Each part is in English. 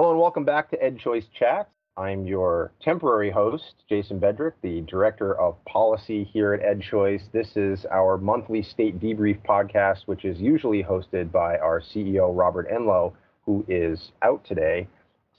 Hello and welcome back to EdChoice Chats. I'm your temporary host, Jason Bedrick, the Director of Policy here at EdChoice. This is our monthly state debrief podcast, which is usually hosted by our CEO, Robert Enlow, who is out today.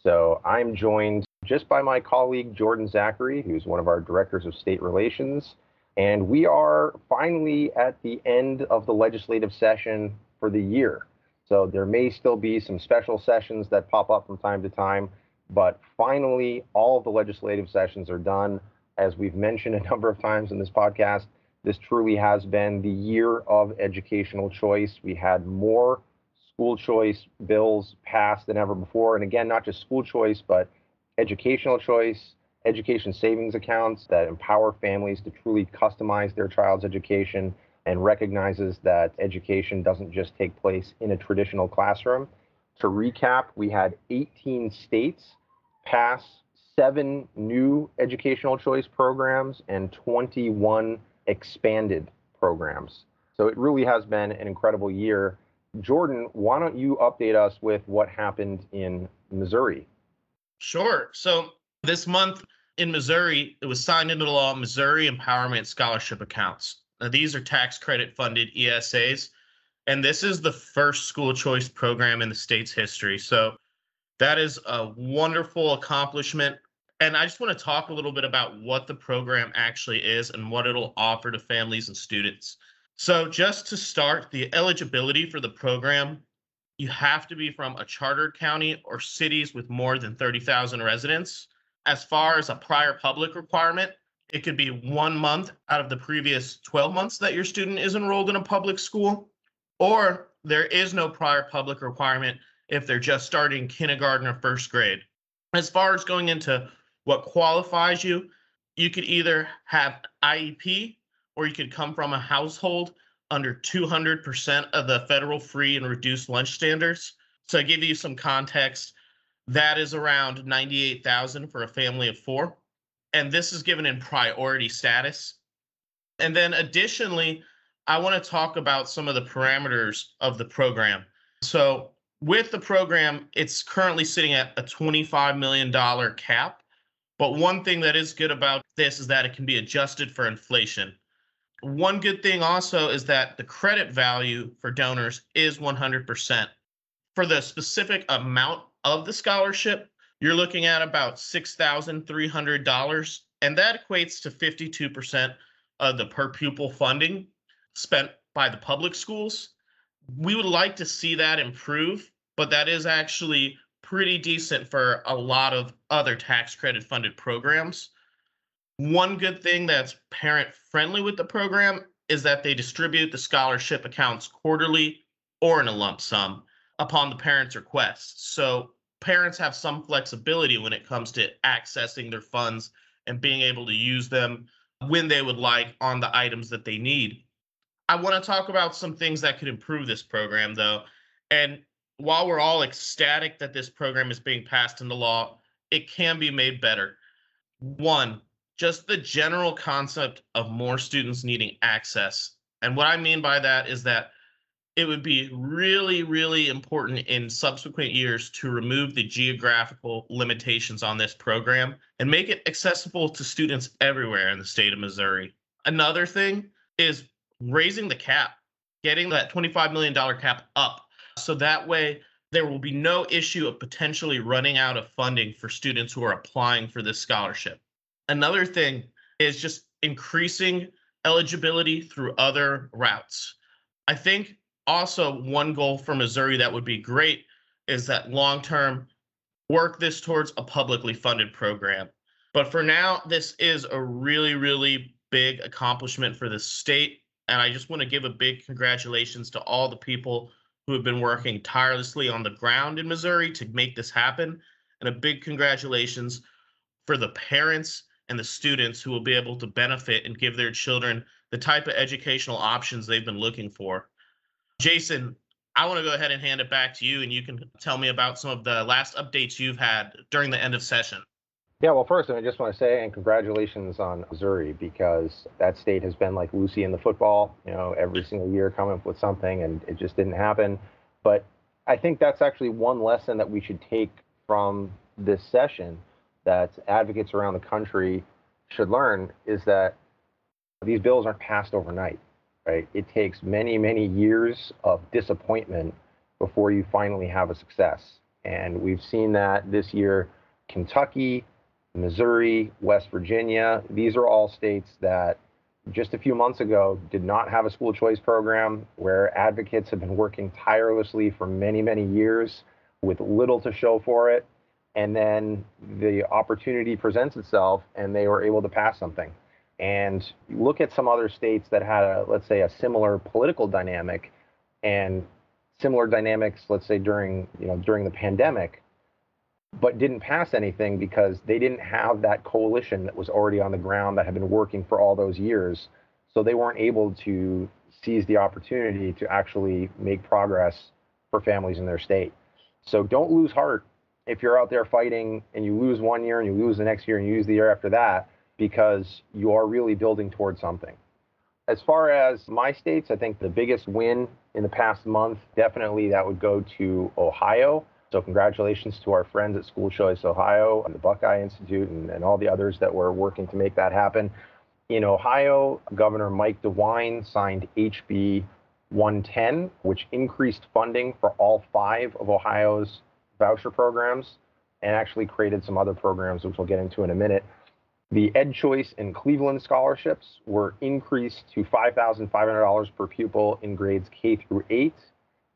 So I'm joined just by my colleague, Jordan Zachary, who's one of our Directors of State Relations. And we are finally at the end of the legislative session for the year. So there may still be some special sessions that pop up from time to time, but finally, all of the legislative sessions are done. As we've mentioned a number of times in this podcast, this truly has been the year of educational choice. We had more school choice bills passed than ever before. And again, not just school choice, but educational choice, education savings accounts that empower families to truly customize their child's education and recognizes that education doesn't just take place in a traditional classroom. To recap, we had 18 states pass seven new educational choice programs and 21 expanded programs. So it really has been an incredible year. Jordan, why don't you update us with what happened in Missouri? Sure. So this month in Missouri, it was signed into law Missouri Empowerment Scholarship Accounts. Now, these are tax credit funded ESAs, and this is the first school choice program in the state's history. So that is a wonderful accomplishment. And I just want to talk a little bit about what the program actually is and what it'll offer to families and students. So, just to start, the eligibility for the program, you have to be from a chartered county or cities with more than 30,000 residents. As far as a prior public requirement, it could be one month out of the previous 12 months that your student is enrolled in a public school, or there is no prior public requirement if they're just starting kindergarten or first grade. As far as going into what qualifies you, you could either have IEP or you could come from a household under 200% of the federal free and reduced lunch standards. So I give you some context, that is around 98,000 for a family of 4 and this is given in priority status. And then additionally, I want to talk about some of the parameters of the program. So, with the program, it's currently sitting at a $25 million cap. But one thing that is good about this is that it can be adjusted for inflation. One good thing also is that the credit value for donors is 100%. For the specific amount of the scholarship, you're looking at about $6,300, and that equates to 52% of the per pupil funding spent by the public schools. We would like to see that improve, but that is actually pretty decent for a lot of other tax credit funded programs. One good thing that's parent friendly with the program is that they distribute the scholarship accounts quarterly or in a lump sum upon the parent's request. So parents have some flexibility when it comes to accessing their funds and being able to use them when they would like on the items that they need. I want to talk about some things that could improve this program, though. And while we're all ecstatic that this program is being passed into law, it can be made better. One, just the general concept of more students needing access. And what I mean by that is that it would be really, really important in subsequent years to remove the geographical limitations on this program and make it accessible to students everywhere in the state of Missouri. Another thing is raising the cap, getting that $25 million cap up. So that way, there will be no issue of potentially running out of funding for students who are applying for this scholarship. Another thing is just increasing eligibility through other routes. I think also one goal for Missouri that would be great is that long term work this towards a publicly funded program. But for now, this is a really, really big accomplishment for the state. And I just want to give a big congratulations to all the people who have been working tirelessly on the ground in Missouri to make this happen. And a big congratulations for the parents and the students who will be able to benefit and give their children the type of educational options they've been looking for. Jason, I want to go ahead and hand it back to you, and you can tell me about some of the last updates you've had during the end of session. Yeah, well, first, I just want to say, and congratulations on Missouri because that state has been like Lucy in the football, you know, every single year coming up with something, and it just didn't happen. But I think that's actually one lesson that we should take from this session that advocates around the country should learn is that these bills aren't passed overnight, right? It takes many, many years of disappointment before you finally have a success. And we've seen that this year Kentucky, Missouri, West Virginia, these are all states that just a few months ago did not have a school choice program where advocates have been working tirelessly for many, many years with little to show for it. And then the opportunity presents itself and they were able to pass something. And look at some other states that had a, let's say, a similar political dynamic and similar dynamics, let's say during, you know, during the pandemic, but didn't pass anything because they didn't have that coalition that was already on the ground that had been working for all those years. So they weren't able to seize the opportunity to actually make progress for families in their state. So don't lose heart if you're out there fighting and you lose one year and you lose the next year and you lose the year after that because you are really building towards something. As far as my states, I think the biggest win in the past month, definitely that would go to Ohio. So congratulations to our friends at School Choice Ohio and the Buckeye Institute and, and all the others that were working to make that happen. In Ohio, Governor Mike DeWine signed HB 110, which increased funding for all five of Ohio's voucher programs and actually created some other programs, which we'll get into in a minute. The Ed Choice and Cleveland scholarships were increased to $5,500 per pupil in grades K through 8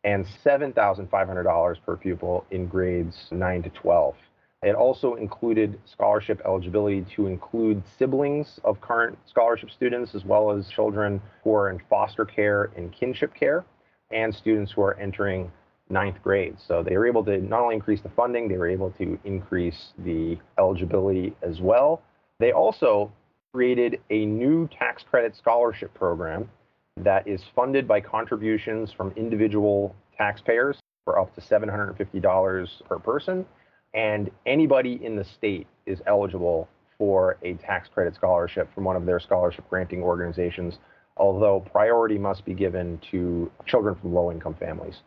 and $7,500 per pupil in grades 9 to 12. It also included scholarship eligibility to include siblings of current scholarship students, as well as children who are in foster care and kinship care, and students who are entering ninth grade. So they were able to not only increase the funding, they were able to increase the eligibility as well. They also created a new tax credit scholarship program that is funded by contributions from individual taxpayers for up to $750 per person. And anybody in the state is eligible for a tax credit scholarship from one of their scholarship granting organizations, although priority must be given to children from low income families.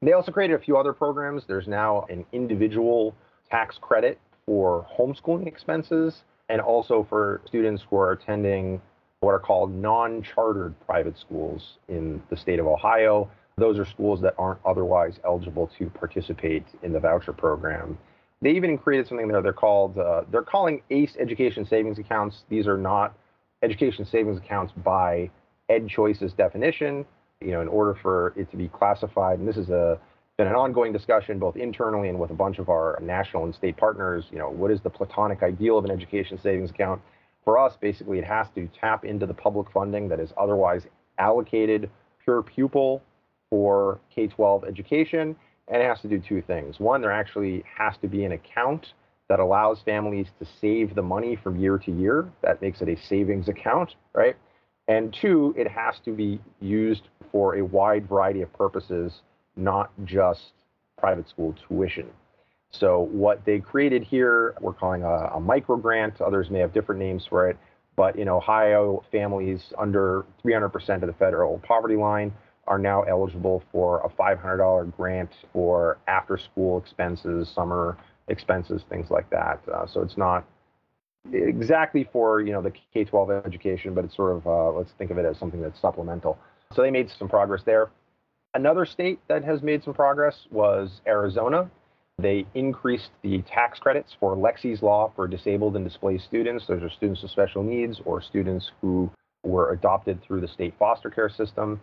They also created a few other programs. There's now an individual tax credit for homeschooling expenses and also for students who are attending what are called non chartered private schools in the state of Ohio. Those are schools that aren't otherwise eligible to participate in the voucher program. They even created something there. They're called uh, they're calling ACE education savings accounts. These are not education savings accounts by Ed Choice's definition. You know, in order for it to be classified, and this is a been an ongoing discussion both internally and with a bunch of our national and state partners. You know, what is the platonic ideal of an education savings account? For us, basically, it has to tap into the public funding that is otherwise allocated per pupil for K 12 education. And it has to do two things. One, there actually has to be an account that allows families to save the money from year to year. That makes it a savings account, right? And two, it has to be used for a wide variety of purposes not just private school tuition. So what they created here, we're calling a, a micro grant. Others may have different names for it, but in Ohio, families under 300% of the federal poverty line are now eligible for a $500 grant for after-school expenses, summer expenses, things like that. Uh, so it's not exactly for you know the K-12 education, but it's sort of uh, let's think of it as something that's supplemental. So they made some progress there. Another state that has made some progress was Arizona. They increased the tax credits for Lexie's Law for disabled and displaced students. Those are students with special needs or students who were adopted through the state foster care system.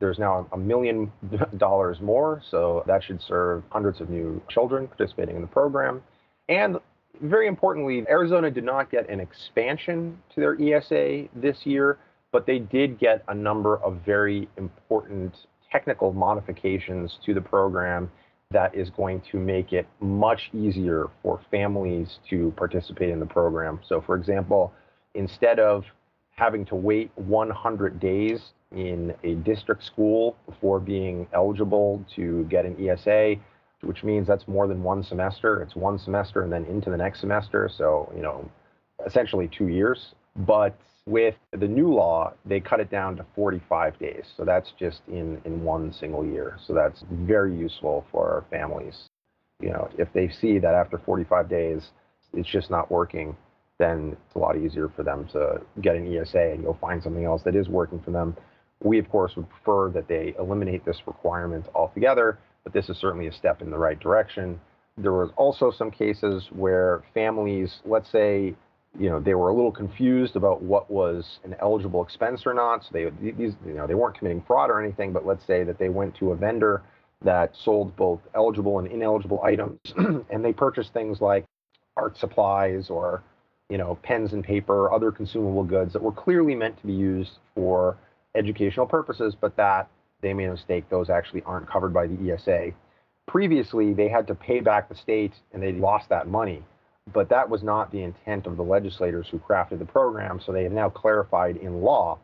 There's now a million dollars more, so that should serve hundreds of new children participating in the program. And very importantly, Arizona did not get an expansion to their ESA this year, but they did get a number of very important technical modifications to the program that is going to make it much easier for families to participate in the program. So, for example, instead of having to wait 100 days in a district school before being eligible to get an ESA, which means that's more than one semester. It's one semester and then into the next semester. So, you know, essentially two years. But with the new law, they cut it down to 45 days. So that's just in, in one single year. So that's very useful for our families. You know, if they see that after 45 days it's just not working, then it's a lot easier for them to get an ESA and go find something else that is working for them. We, of course, would prefer that they eliminate this requirement altogether, but this is certainly a step in the right direction. There was also some cases where families, let's say, you know, they were a little confused about what was an eligible expense or not. So they these, you know, they weren't committing fraud or anything, but let's say that they went to a vendor that sold both eligible and ineligible items, and they purchased things like art supplies or you know pens and paper, other consumable goods that were clearly meant to be used for educational purposes, but that they made a mistake; those actually aren't covered by the ESA. Previously, they had to pay back the state, and they lost that money. But that was not the intent of the legislators who crafted the program. So they have now clarified in law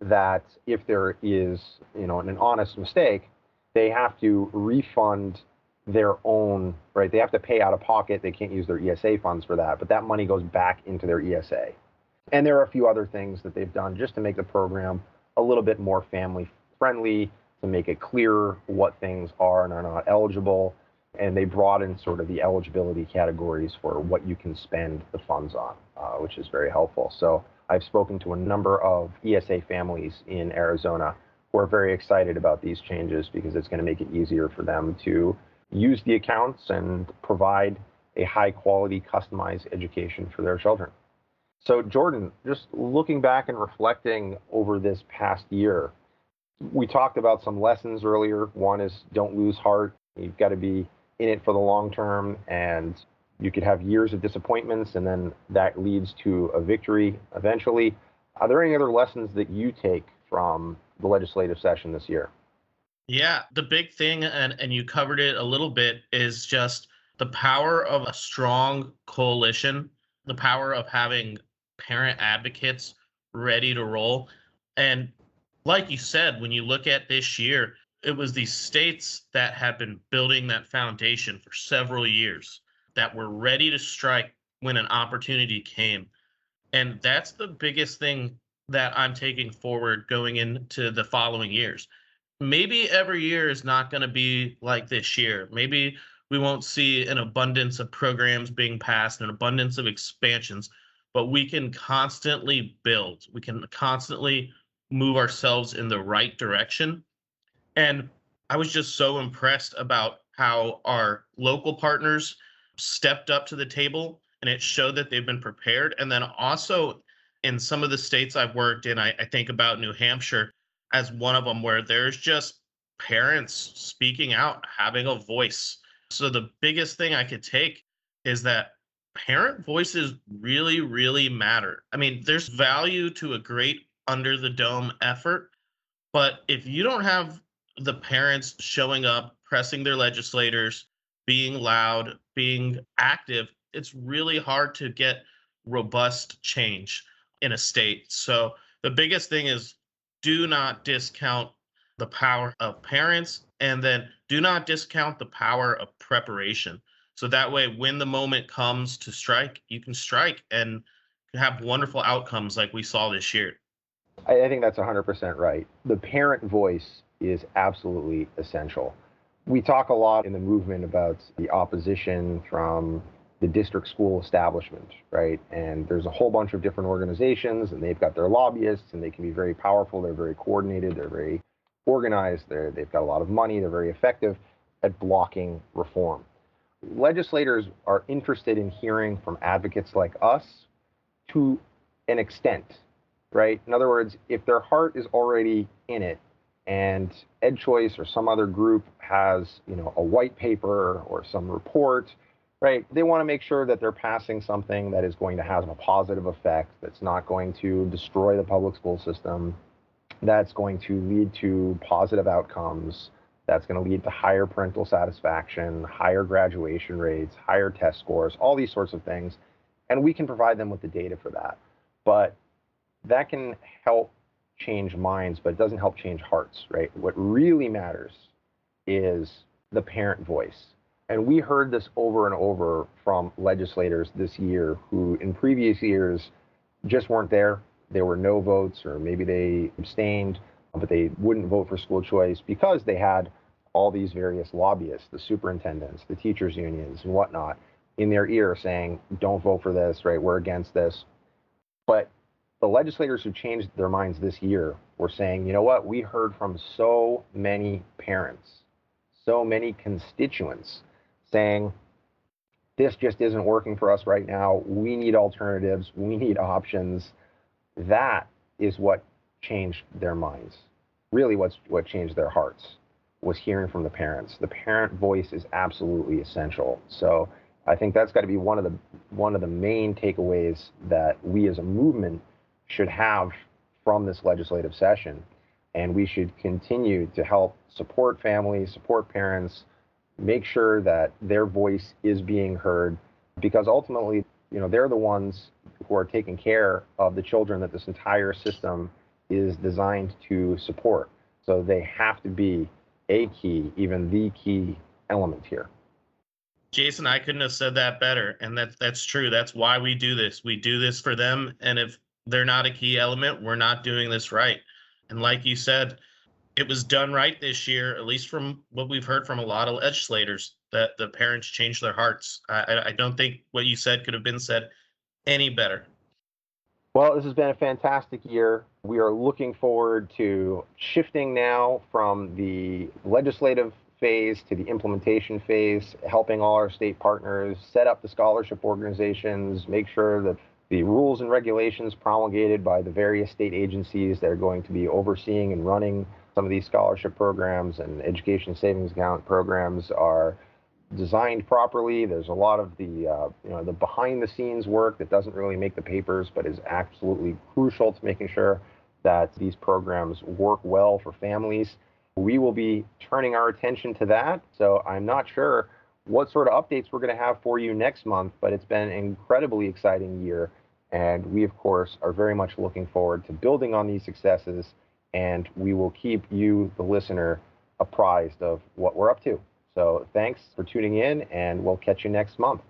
that if there is, you know, an honest mistake, they have to refund their own, right? They have to pay out of pocket. They can't use their ESA funds for that, but that money goes back into their ESA. And there are a few other things that they've done just to make the program a little bit more family friendly, to make it clear what things are and are not eligible. And they broaden sort of the eligibility categories for what you can spend the funds on, uh, which is very helpful. So I've spoken to a number of ESA families in Arizona who are very excited about these changes because it's going to make it easier for them to use the accounts and provide a high quality customized education for their children. So, Jordan, just looking back and reflecting over this past year, we talked about some lessons earlier. One is don't lose heart. You've got to be in it for the long term, and you could have years of disappointments, and then that leads to a victory eventually. Are there any other lessons that you take from the legislative session this year? Yeah, the big thing, and, and you covered it a little bit, is just the power of a strong coalition, the power of having parent advocates ready to roll. And like you said, when you look at this year, it was these states that had been building that foundation for several years that were ready to strike when an opportunity came. And that's the biggest thing that I'm taking forward going into the following years maybe every year is not going to be like this year. Maybe we won't see an abundance of programs being passed, an abundance of expansions, but we can constantly build. We can constantly move ourselves in the right direction. And I was just so impressed about how our local partners stepped up to the table and it showed that they've been prepared. And then also in some of the states I've worked in, I, I think about New Hampshire as one of them where there's just parents speaking out, having a voice. So the biggest thing I could take is that parent voices really, really matter. I mean, there's value to a great under the dome effort, but if you don't have the parents showing up, pressing their legislators, being loud, being active, it's really hard to get robust change in a state. So the biggest thing is do not discount the power of parents and then do not discount the power of preparation. So that way when the moment comes to strike you can strike and have wonderful outcomes like we saw this year. I, think that's 100% right. The parent voice is absolutely essential we talk a lot in the movement about the opposition from the district school establishment, right? And there's a whole bunch of different organizations, and they've got their lobbyists, and they can be very powerful. They're very coordinated. They're very organized. They're, they've got a lot of money. They're very effective at blocking reform. Legislators are interested in hearing from advocates like us to an extent, right? In other words, if their heart is already in it, and EdChoice or some other group has, you know, a white paper or some report right? They want to make sure that they're passing something that is going to have a positive effect, that's not going to destroy the public school system, that's going to lead to positive outcomes, that's going to lead to higher parental satisfaction, higher graduation rates, higher test scores, all these sorts of things. And we can provide them with the data for that. But that can help change minds, but it doesn't help change hearts, right? What really matters is the parent voice and we heard this over and over from legislators this year who, in previous years, just weren't there. There were no votes, or maybe they abstained, but they wouldn't vote for school choice because they had all these various lobbyists, the superintendents, the teachers' unions, and whatnot, in their ear saying, don't vote for this, right? We're against this. But the legislators who changed their minds this year were saying, you know what? We heard from so many parents, so many constituents saying, this just isn't working for us right now. We need alternatives. We need options. That is what changed their minds. Really, what's what changed their hearts was hearing from the parents. The parent voice is absolutely essential. So I think that's got to be one of the one of the main takeaways that we as a movement should have from this legislative session. And we should continue to help support families, support parents, make sure that their voice is being heard because ultimately, you know, they're the ones who are taking care of the children that this entire system is designed to support. So they have to be a key, even the key element here. Jason, I couldn't have said that better. And that that's true. That's why we do this. We do this for them. And if they're not a key element, we're not doing this right. And like you said, it was done right this year, at least from what we've heard from a lot of legislators, that the parents changed their hearts. I, I don't think what you said could have been said any better. Well, this has been a fantastic year. We are looking forward to shifting now from the legislative phase to the implementation phase, helping all our state partners set up the scholarship organizations, make sure that the rules and regulations promulgated by the various state agencies that are going to be overseeing and running some of these scholarship programs and education savings account programs are designed properly. There's a lot of the uh, you know the behind the scenes work that doesn't really make the papers, but is absolutely crucial to making sure that these programs work well for families. We will be turning our attention to that. So I'm not sure what sort of updates we're going to have for you next month, but it's been an incredibly exciting year. And we, of course, are very much looking forward to building on these successes. And we will keep you, the listener, apprised of what we're up to. So thanks for tuning in, and we'll catch you next month.